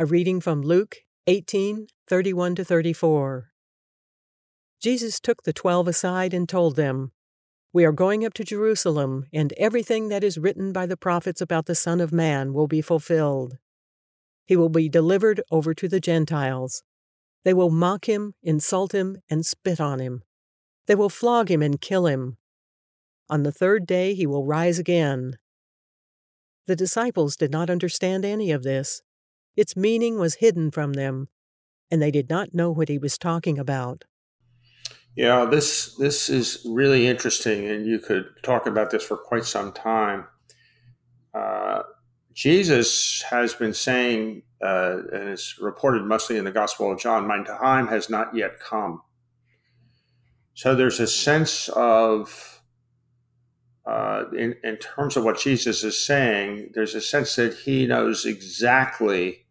A reading from Luke 18 31 to 34. Jesus took the twelve aside and told them, We are going up to Jerusalem, and everything that is written by the prophets about the Son of Man will be fulfilled. He will be delivered over to the Gentiles. They will mock him, insult him, and spit on him. They will flog him and kill him. On the third day he will rise again. The disciples did not understand any of this. Its meaning was hidden from them, and they did not know what he was talking about. Yeah, this this is really interesting, and you could talk about this for quite some time. Uh, Jesus has been saying, uh, and it's reported mostly in the Gospel of John, "My time has not yet come." So there's a sense of, uh, in in terms of what Jesus is saying, there's a sense that he knows exactly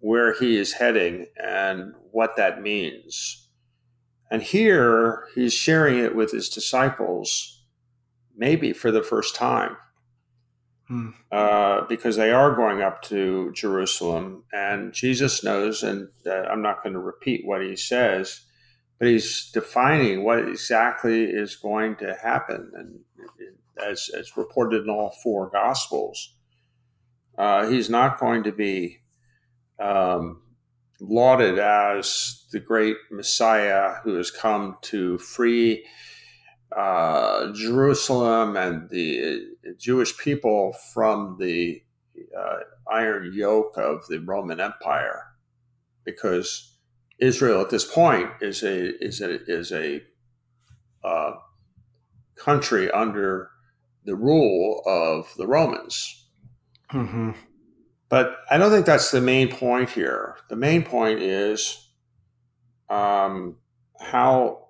where he is heading and what that means. And here he's sharing it with his disciples, maybe for the first time, hmm. uh, because they are going up to Jerusalem. And Jesus knows, and uh, I'm not going to repeat what he says, but he's defining what exactly is going to happen. And as, as reported in all four Gospels, uh, he's not going to be um, lauded as the great Messiah who has come to free uh, Jerusalem and the Jewish people from the uh, iron yoke of the Roman Empire, because Israel at this point is a is a is a uh, country under the rule of the Romans. Mm-hmm. But I don't think that's the main point here. The main point is um, how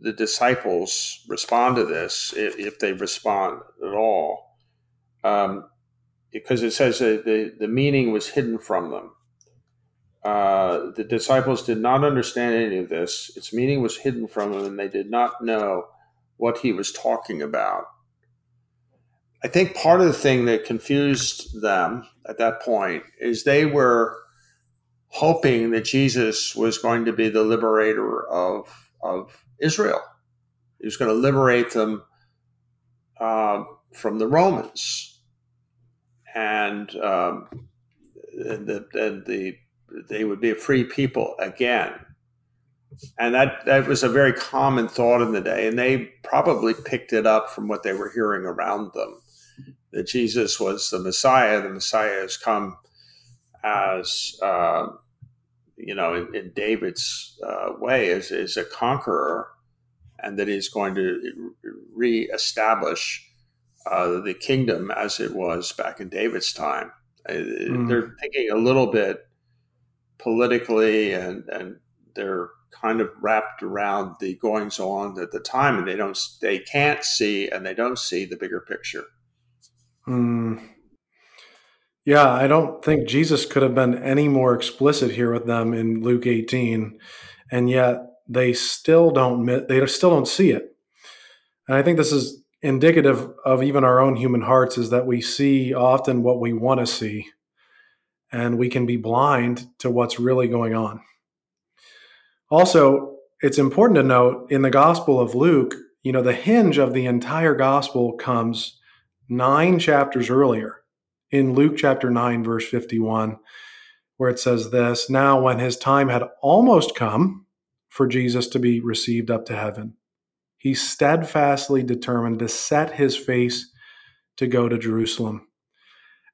the disciples respond to this, if, if they respond at all. Um, because it says that the, the meaning was hidden from them. Uh, the disciples did not understand any of this. Its meaning was hidden from them, and they did not know what he was talking about. I think part of the thing that confused them at that point is they were hoping that Jesus was going to be the liberator of, of Israel. He was going to liberate them uh, from the Romans. And, um, and, the, and the, they would be a free people again. And that, that was a very common thought in the day. And they probably picked it up from what they were hearing around them that Jesus was the Messiah. The Messiah has come as, uh, you know, in, in David's uh, way, as, as a conqueror, and that he's going to reestablish uh, the kingdom as it was back in David's time. Mm. They're thinking a little bit politically, and and they're kind of wrapped around the goings on at the time, and they don't, they can't see, and they don't see the bigger picture. Mm. Yeah, I don't think Jesus could have been any more explicit here with them in Luke 18, and yet they still don't they still don't see it. And I think this is indicative of even our own human hearts is that we see often what we want to see, and we can be blind to what's really going on. Also, it's important to note in the Gospel of Luke, you know, the hinge of the entire gospel comes nine chapters earlier in Luke chapter 9, verse 51, where it says this Now, when his time had almost come for Jesus to be received up to heaven, he steadfastly determined to set his face to go to Jerusalem.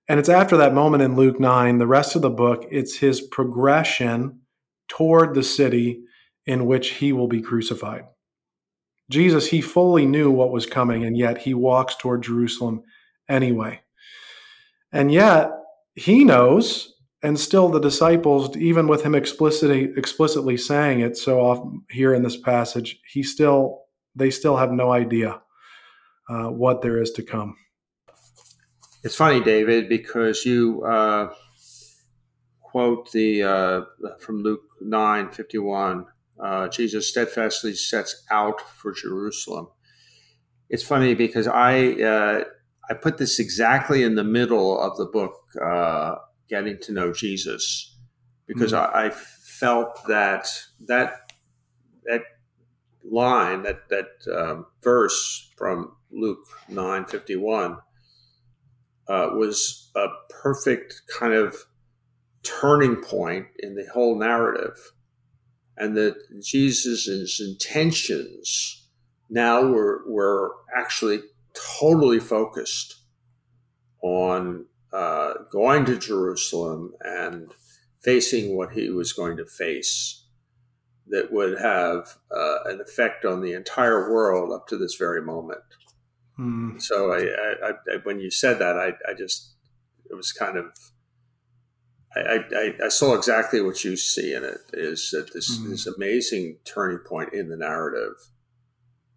And it's after that moment in Luke 9, the rest of the book, it's his progression toward the city in which he will be crucified. Jesus, he fully knew what was coming, and yet he walks toward Jerusalem anyway. And yet he knows, and still the disciples, even with him explicitly explicitly saying it so often here in this passage, he still they still have no idea uh, what there is to come. It's funny, David, because you uh, quote the uh, from Luke nine fifty one uh, Jesus steadfastly sets out for Jerusalem. It's funny because I uh, I put this exactly in the middle of the book, uh, Getting to Know Jesus, because mm. I, I, felt that that that line that that um, verse from Luke nine fifty one uh, was a perfect kind of turning point in the whole narrative, and that Jesus' intentions now were were actually totally focused on uh, going to Jerusalem and facing what he was going to face that would have uh, an effect on the entire world up to this very moment. Mm. So I, I, I, when you said that, I, I just it was kind of I, I, saw exactly what you see in it is that this mm. this amazing turning point in the narrative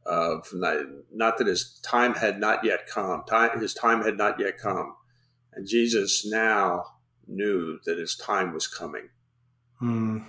of not, not, that his time had not yet come. Time his time had not yet come. And Jesus now knew that his time was coming. Mm.